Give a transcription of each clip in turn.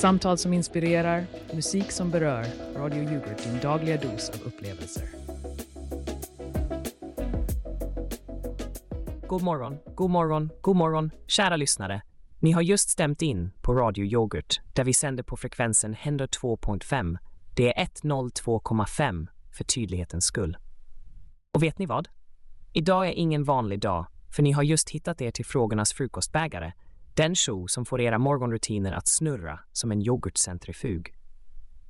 Samtal som inspirerar, musik som berör. Radio Yoghurt, din dagliga dos av upplevelser. God morgon, god morgon, god morgon, kära lyssnare. Ni har just stämt in på Radio Yoghurt där vi sänder på frekvensen 102.5. Det är 102,5 för tydlighetens skull. Och vet ni vad? Idag är ingen vanlig dag, för ni har just hittat er till Frågornas frukostbägare, den show som får era morgonrutiner att snurra som en yoghurtcentrifug.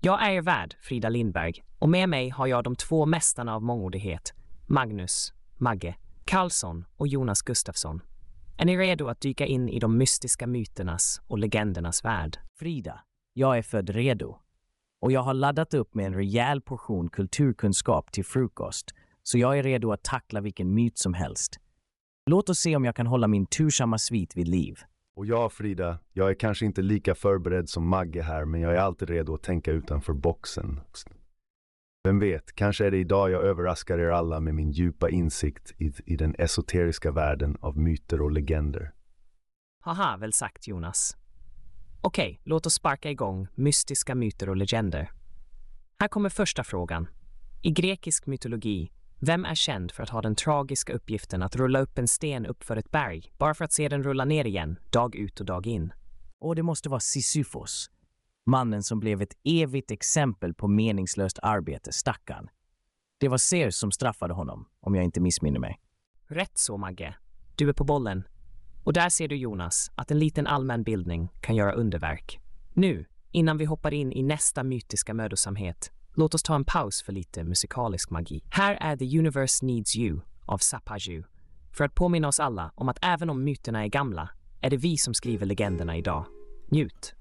Jag är er värd, Frida Lindberg, och med mig har jag de två mästarna av mångordighet, Magnus, Magge, Karlsson och Jonas Gustafsson. Är ni redo att dyka in i de mystiska myternas och legendernas värld? Frida, jag är född redo. Och jag har laddat upp med en rejäl portion kulturkunskap till frukost, så jag är redo att tackla vilken myt som helst. Låt oss se om jag kan hålla min tursamma svit vid liv. Och jag, Frida, jag är kanske inte lika förberedd som Magge här, men jag är alltid redo att tänka utanför boxen. Vem vet, kanske är det idag jag överraskar er alla med min djupa insikt i, i den esoteriska världen av myter och legender. Haha, väl sagt Jonas. Okej, låt oss sparka igång mystiska myter och legender. Här kommer första frågan. I grekisk mytologi, vem är känd för att ha den tragiska uppgiften att rulla upp en sten uppför ett berg bara för att se den rulla ner igen, dag ut och dag in? Och det måste vara Sisyfos, mannen som blev ett evigt exempel på meningslöst arbete, stackarn. Det var Zeus som straffade honom, om jag inte missminner mig. Rätt så, Magge. Du är på bollen. Och där ser du, Jonas, att en liten allmän bildning kan göra underverk. Nu, innan vi hoppar in i nästa mytiska mödosamhet, låt oss ta en paus för lite musikalisk magi. Här är The Universe Needs You av Sapaju, för att påminna oss alla om att även om myterna är gamla är det vi som skriver legenderna idag. Njut!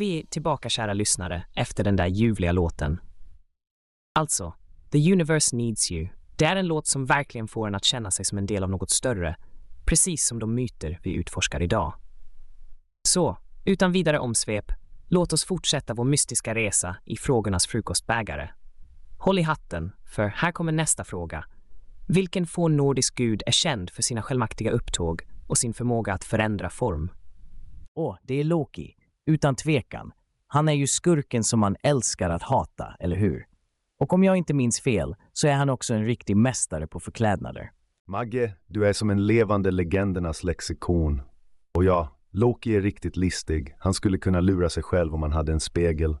Och vi är tillbaka, kära lyssnare, efter den där ljuvliga låten. Alltså, The Universe Needs You. Det är en låt som verkligen får en att känna sig som en del av något större, precis som de myter vi utforskar idag. Så, utan vidare omsvep, låt oss fortsätta vår mystiska resa i frågornas frukostbägare. Håll i hatten, för här kommer nästa fråga. Vilken fornnordisk gud är känd för sina självmaktiga upptåg och sin förmåga att förändra form? Åh, det är Loki. Utan tvekan. Han är ju skurken som man älskar att hata, eller hur? Och om jag inte minns fel så är han också en riktig mästare på förklädnader. Magge, du är som en levande legendernas lexikon. Och ja, Loki är riktigt listig. Han skulle kunna lura sig själv om han hade en spegel.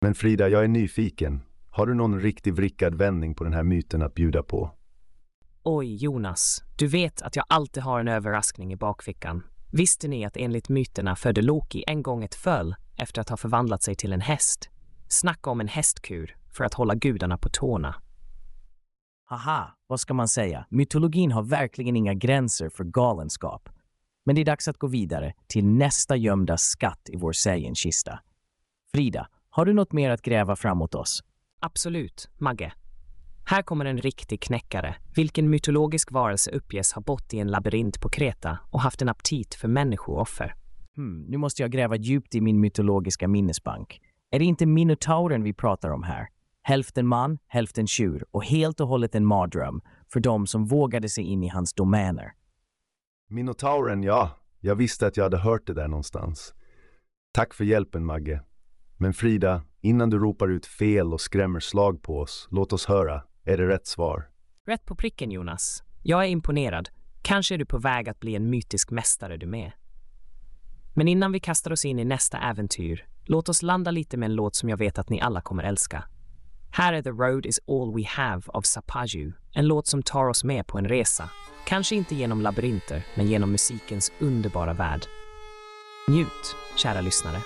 Men Frida, jag är nyfiken. Har du någon riktig vrickad vändning på den här myten att bjuda på? Oj, Jonas. Du vet att jag alltid har en överraskning i bakfickan. Visste ni att enligt myterna födde Loki en gång ett föl efter att ha förvandlat sig till en häst? Snacka om en hästkur för att hålla gudarna på tårna. Haha, vad ska man säga? Mytologin har verkligen inga gränser för galenskap. Men det är dags att gå vidare till nästa gömda skatt i vår sägenkista. Frida, har du något mer att gräva framåt oss? Absolut, Magge. Här kommer en riktig knäckare. Vilken mytologisk varelse uppges ha bott i en labyrint på Kreta och haft en aptit för människooffer? Hmm, nu måste jag gräva djupt i min mytologiska minnesbank. Är det inte minotauren vi pratar om här? Hälften man, hälften tjur och helt och hållet en mardröm för de som vågade sig in i hans domäner. Minotauren, ja. Jag visste att jag hade hört det där någonstans. Tack för hjälpen, Magge. Men Frida, innan du ropar ut fel och skrämmer slag på oss, låt oss höra. Är det rätt svar? Rätt på pricken, Jonas. Jag är imponerad. Kanske är du på väg att bli en mytisk mästare du med. Men innan vi kastar oss in i nästa äventyr, låt oss landa lite med en låt som jag vet att ni alla kommer älska. Här är The Road Is All We Have av Sapaju, en låt som tar oss med på en resa. Kanske inte genom labyrinter, men genom musikens underbara värld. Njut, kära lyssnare.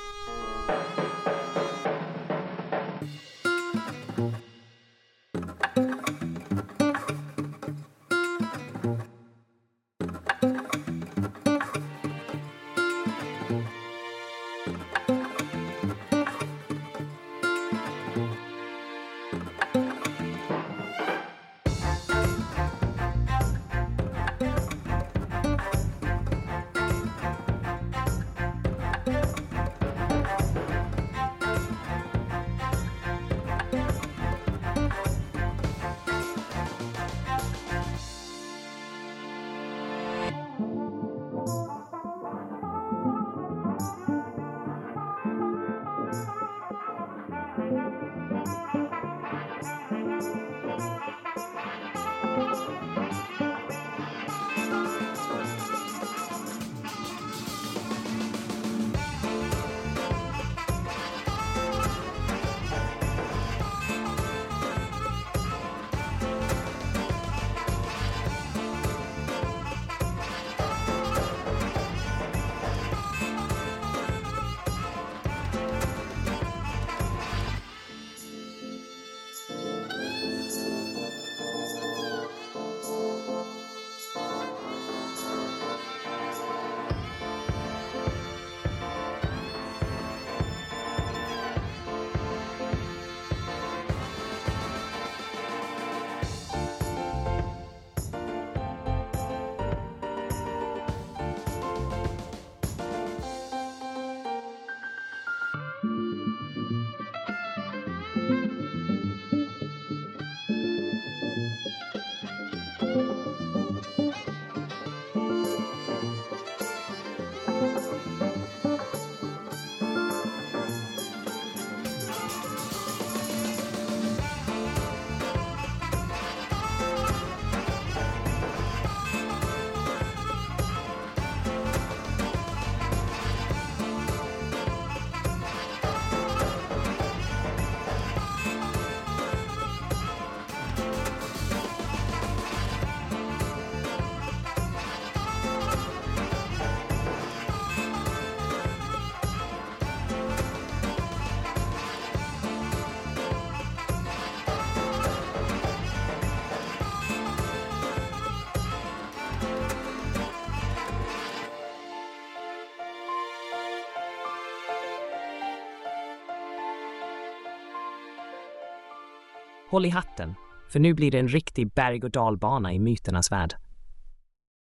Håll i hatten, för nu blir det en riktig berg och dalbana i myternas värld.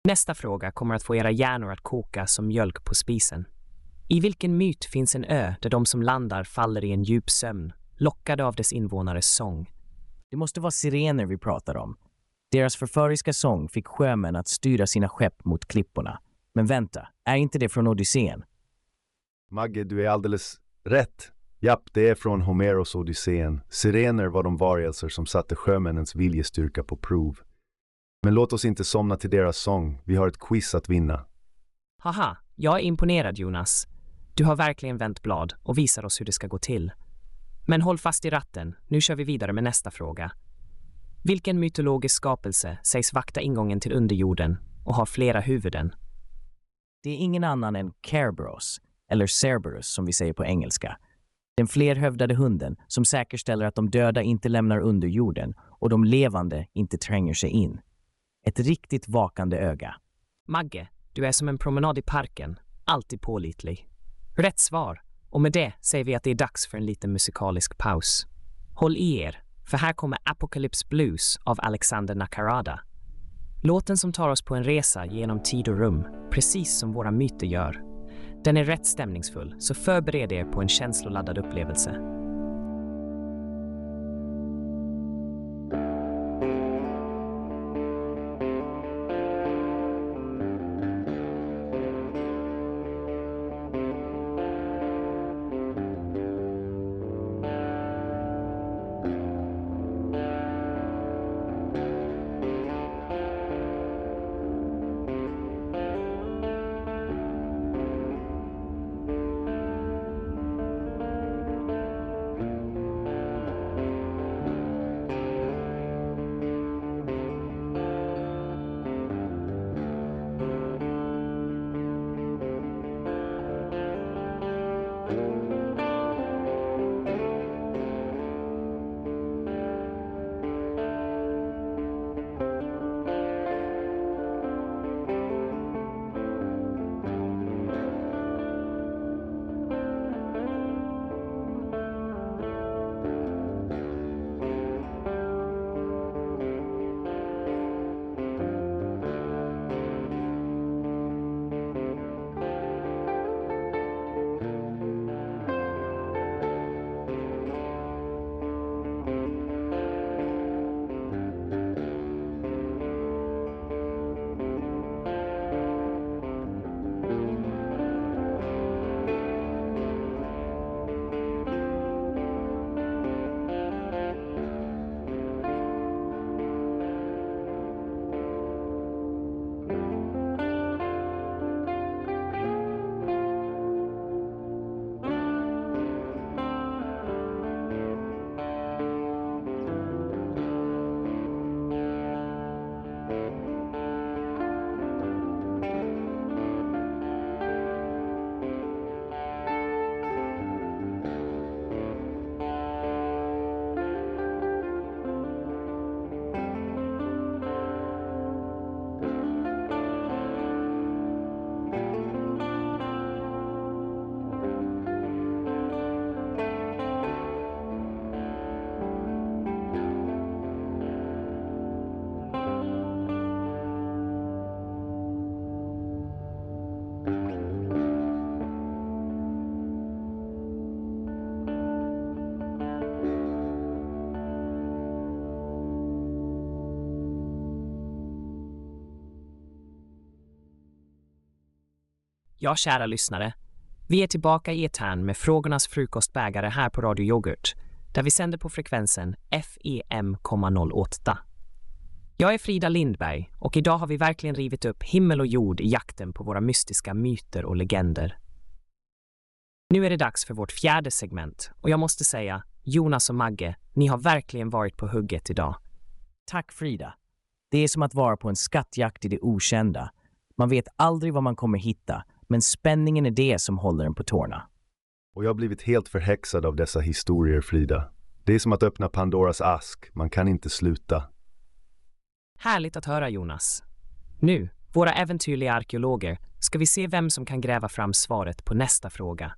Nästa fråga kommer att få era hjärnor att koka som mjölk på spisen. I vilken myt finns en ö där de som landar faller i en djup sömn, lockade av dess invånares sång? Det måste vara sirener vi pratar om. Deras förföriska sång fick sjömän att styra sina skepp mot klipporna. Men vänta, är inte det från Odysseen? Magge, du är alldeles rätt. Japp, det är från Homeros Odysseen. Sirener var de varelser som satte sjömännens viljestyrka på prov. Men låt oss inte somna till deras sång. Vi har ett quiz att vinna. Haha, jag är imponerad Jonas. Du har verkligen vänt blad och visar oss hur det ska gå till. Men håll fast i ratten, nu kör vi vidare med nästa fråga. Vilken mytologisk skapelse sägs vakta ingången till underjorden och har flera huvuden? Det är ingen annan än Kerberos, eller Cerberus som vi säger på engelska. Den flerhövdade hunden som säkerställer att de döda inte lämnar underjorden och de levande inte tränger sig in. Ett riktigt vakande öga. Magge, du är som en promenad i parken, alltid pålitlig. Rätt svar. Och med det säger vi att det är dags för en liten musikalisk paus. Håll i er, för här kommer Apocalypse Blues av Alexander Nakarada. Låten som tar oss på en resa genom tid och rum, precis som våra myter gör. Den är rätt stämningsfull, så förbered er på en känsloladdad upplevelse. Ja, kära lyssnare. Vi är tillbaka i etern med frågornas frukostbägare här på Radio Yoghurt, där vi sänder på frekvensen FEM,08. Jag är Frida Lindberg och idag har vi verkligen rivit upp himmel och jord i jakten på våra mystiska myter och legender. Nu är det dags för vårt fjärde segment och jag måste säga, Jonas och Magge, ni har verkligen varit på hugget idag. Tack Frida. Det är som att vara på en skattjakt i det okända. Man vet aldrig vad man kommer hitta, men spänningen är det som håller en på tårna. Och jag har blivit helt förhäxad av dessa historier, Frida. Det är som att öppna Pandoras ask. Man kan inte sluta. Härligt att höra Jonas. Nu, våra äventyrliga arkeologer, ska vi se vem som kan gräva fram svaret på nästa fråga.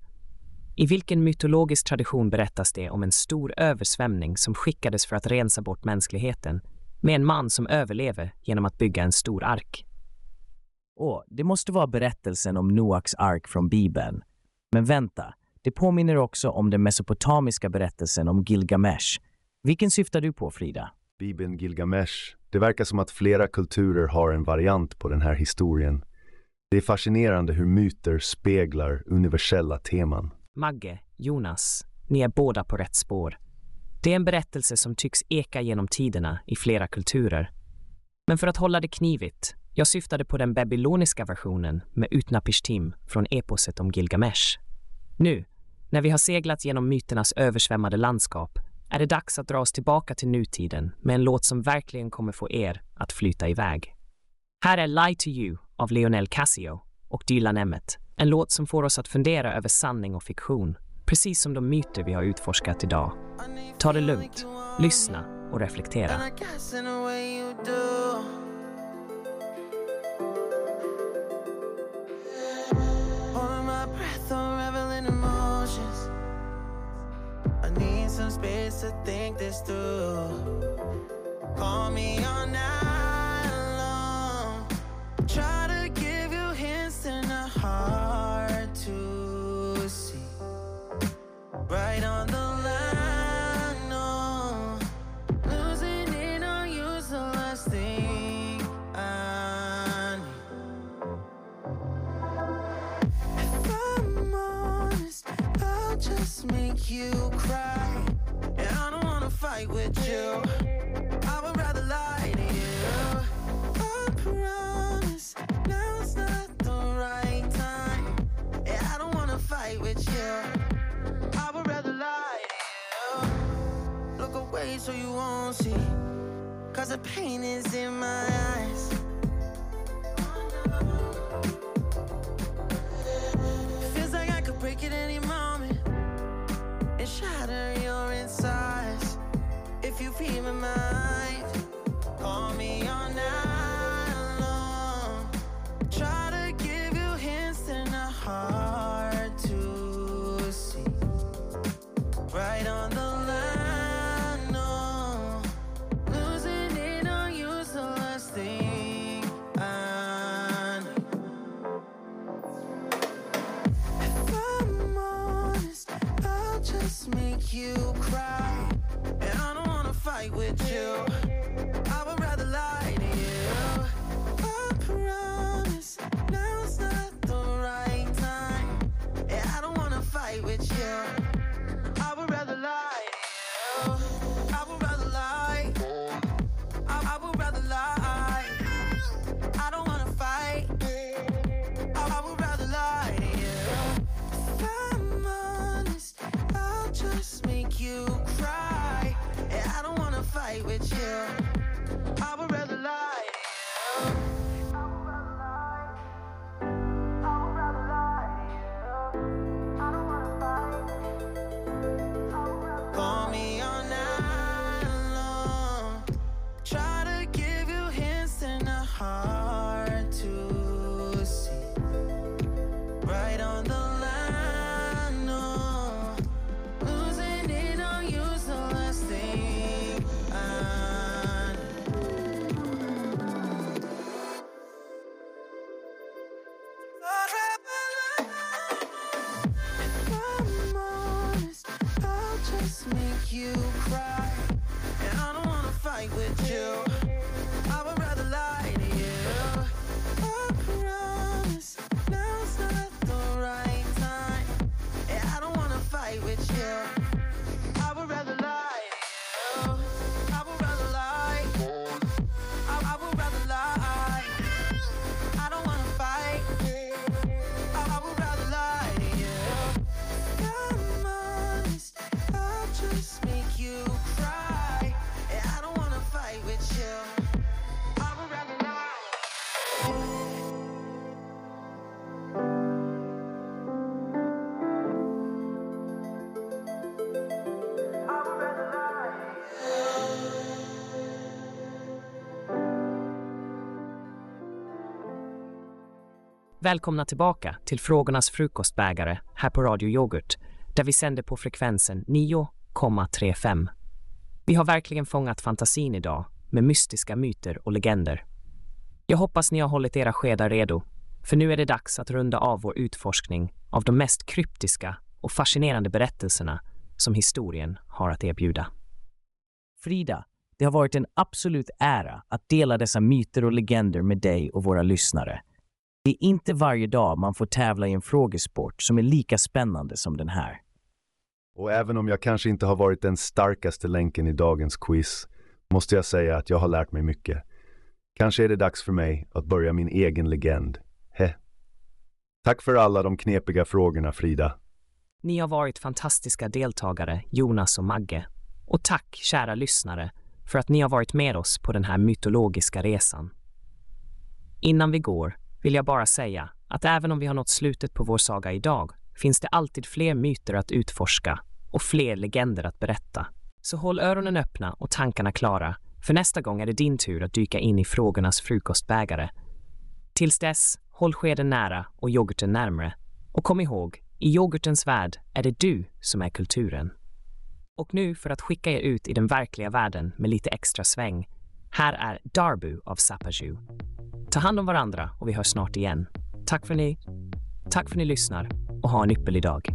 I vilken mytologisk tradition berättas det om en stor översvämning som skickades för att rensa bort mänskligheten med en man som överlever genom att bygga en stor ark? Åh, det måste vara berättelsen om Noaks ark från Bibeln. Men vänta, det påminner också om den mesopotamiska berättelsen om Gilgamesh. Vilken syftar du på, Frida? Bibeln Gilgamesh. Det verkar som att flera kulturer har en variant på den här historien. Det är fascinerande hur myter speglar universella teman. Magge, Jonas, ni är båda på rätt spår. Det är en berättelse som tycks eka genom tiderna i flera kulturer. Men för att hålla det knivigt, jag syftade på den babyloniska versionen med Utnapishtim från eposet om Gilgamesh. Nu, när vi har seglat genom myternas översvämmade landskap, är det dags att dra oss tillbaka till nutiden med en låt som verkligen kommer få er att flyta iväg. Här är Lie to You av Lionel Cassio och Dylan Emmett, en låt som får oss att fundera över sanning och fiktion, precis som de myter vi har utforskat idag. Ta det lugnt, lyssna och reflektera. Some space to think this through. Call me all night long. Try to give you hints a hard to see. Right on the line. Losing it on you's the last thing I need. If I'm honest, I'll just make you with you. I would rather lie to you. I promise not the right time. I don't wanna fight with you. I would rather lie to you. Look away so you won't see. Cause the pain is in my eyes. Feels like I could break at any moment You read my mind, call me all night just make you cry. And I don't wanna fight with you. Välkomna tillbaka till Frågornas frukostbägare här på Radio Yoghurt, där vi sänder på frekvensen 9,35. Vi har verkligen fångat fantasin idag med mystiska myter och legender. Jag hoppas ni har hållit era skedar redo, för nu är det dags att runda av vår utforskning av de mest kryptiska och fascinerande berättelserna som historien har att erbjuda. Frida, det har varit en absolut ära att dela dessa myter och legender med dig och våra lyssnare. Det är inte varje dag man får tävla i en frågesport som är lika spännande som den här. Och även om jag kanske inte har varit den starkaste länken i dagens quiz måste jag säga att jag har lärt mig mycket. Kanske är det dags för mig att börja min egen legend. He. Tack för alla de knepiga frågorna, Frida. Ni har varit fantastiska deltagare, Jonas och Magge. Och tack, kära lyssnare, för att ni har varit med oss på den här mytologiska resan. Innan vi går vill jag bara säga att även om vi har nått slutet på vår saga idag finns det alltid fler myter att utforska och fler legender att berätta. Så håll öronen öppna och tankarna klara, för nästa gång är det din tur att dyka in i frågornas frukostbägare. Tills dess, håll skeden nära och yoghurten närmre. Och kom ihåg, i yoghurtens värld är det du som är kulturen. Och nu för att skicka er ut i den verkliga världen med lite extra sväng. Här är Darbu av Sapaju. Ta hand om varandra och vi hörs snart igen. Tack för ni. Tack för ni lyssnar och ha en ypperlig dag.